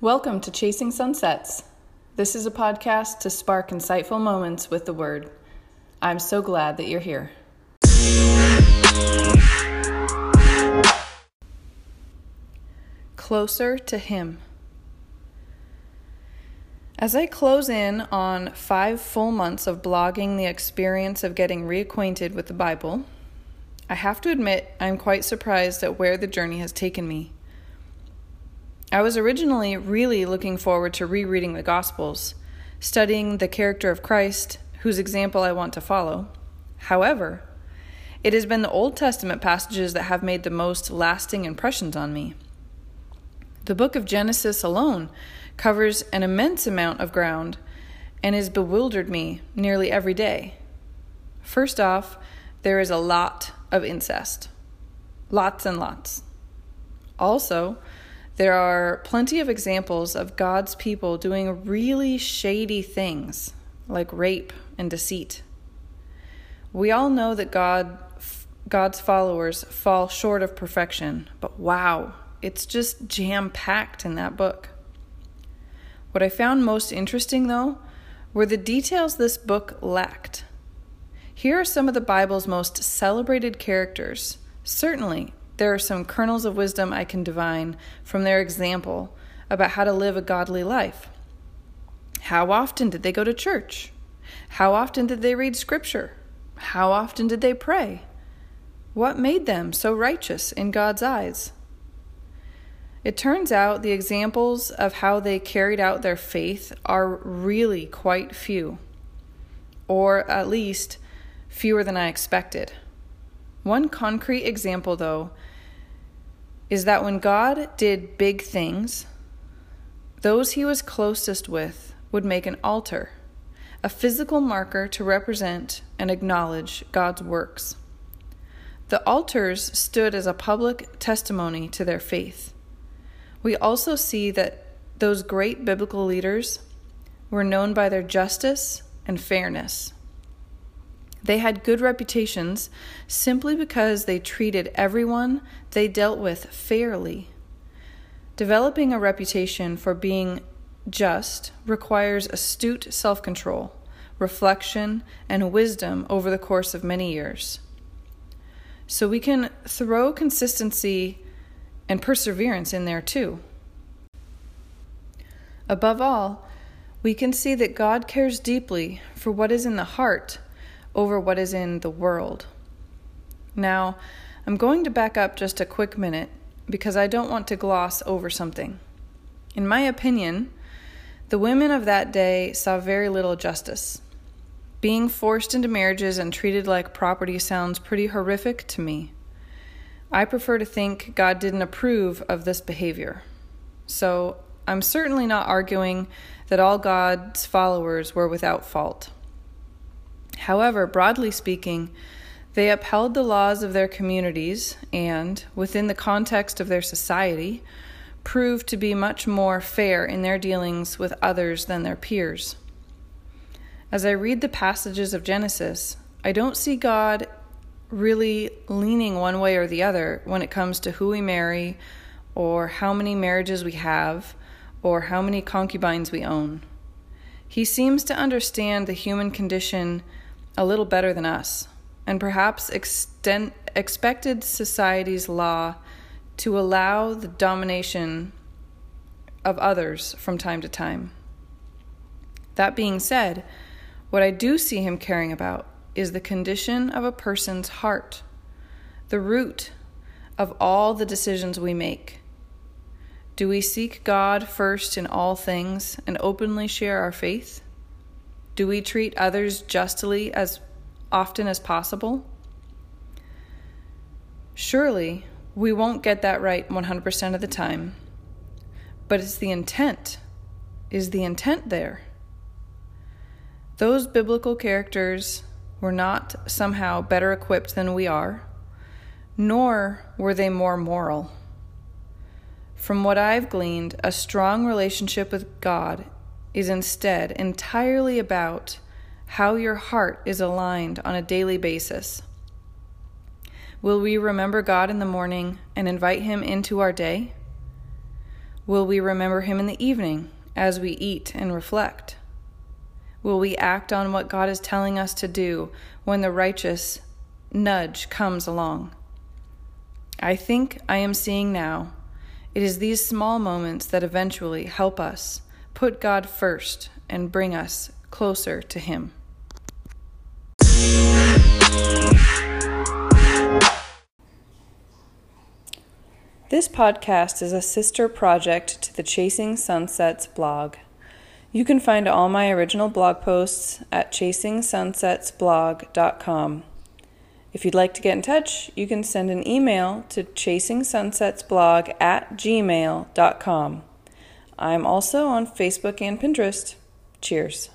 Welcome to Chasing Sunsets. This is a podcast to spark insightful moments with the Word. I'm so glad that you're here. Closer to Him. As I close in on five full months of blogging the experience of getting reacquainted with the Bible, I have to admit I'm quite surprised at where the journey has taken me. I was originally really looking forward to rereading the Gospels, studying the character of Christ, whose example I want to follow. However, it has been the Old Testament passages that have made the most lasting impressions on me. The book of Genesis alone covers an immense amount of ground and has bewildered me nearly every day. First off, there is a lot of incest. Lots and lots. Also, there are plenty of examples of God's people doing really shady things like rape and deceit. We all know that God God's followers fall short of perfection, but wow, it's just jam-packed in that book. What I found most interesting though were the details this book lacked. Here are some of the Bible's most celebrated characters, certainly there are some kernels of wisdom I can divine from their example about how to live a godly life. How often did they go to church? How often did they read scripture? How often did they pray? What made them so righteous in God's eyes? It turns out the examples of how they carried out their faith are really quite few, or at least fewer than I expected. One concrete example, though, is that when God did big things, those he was closest with would make an altar, a physical marker to represent and acknowledge God's works. The altars stood as a public testimony to their faith. We also see that those great biblical leaders were known by their justice and fairness. They had good reputations simply because they treated everyone they dealt with fairly. Developing a reputation for being just requires astute self control, reflection, and wisdom over the course of many years. So we can throw consistency and perseverance in there too. Above all, we can see that God cares deeply for what is in the heart over what is in the world. Now, I'm going to back up just a quick minute because I don't want to gloss over something. In my opinion, the women of that day saw very little justice. Being forced into marriages and treated like property sounds pretty horrific to me. I prefer to think God didn't approve of this behavior. So I'm certainly not arguing that all God's followers were without fault. However, broadly speaking, they upheld the laws of their communities and, within the context of their society, proved to be much more fair in their dealings with others than their peers. As I read the passages of Genesis, I don't see God really leaning one way or the other when it comes to who we marry, or how many marriages we have, or how many concubines we own. He seems to understand the human condition a little better than us, and perhaps extend, expected society's law to allow the domination of others from time to time. That being said, what I do see him caring about is the condition of a person's heart, the root of all the decisions we make. Do we seek God first in all things and openly share our faith? Do we treat others justly as often as possible? Surely we won't get that right 100% of the time, but it's the intent. Is the intent there? Those biblical characters were not somehow better equipped than we are, nor were they more moral. From what I've gleaned, a strong relationship with God is instead entirely about how your heart is aligned on a daily basis. Will we remember God in the morning and invite Him into our day? Will we remember him in the evening as we eat and reflect? Will we act on what God is telling us to do when the righteous nudge comes along? I think I am seeing now. It is these small moments that eventually help us put God first and bring us closer to Him. This podcast is a sister project to the Chasing Sunsets blog. You can find all my original blog posts at chasingsunsetsblog.com. If you'd like to get in touch, you can send an email to chasingsunsetsblog at gmail.com. I'm also on Facebook and Pinterest. Cheers.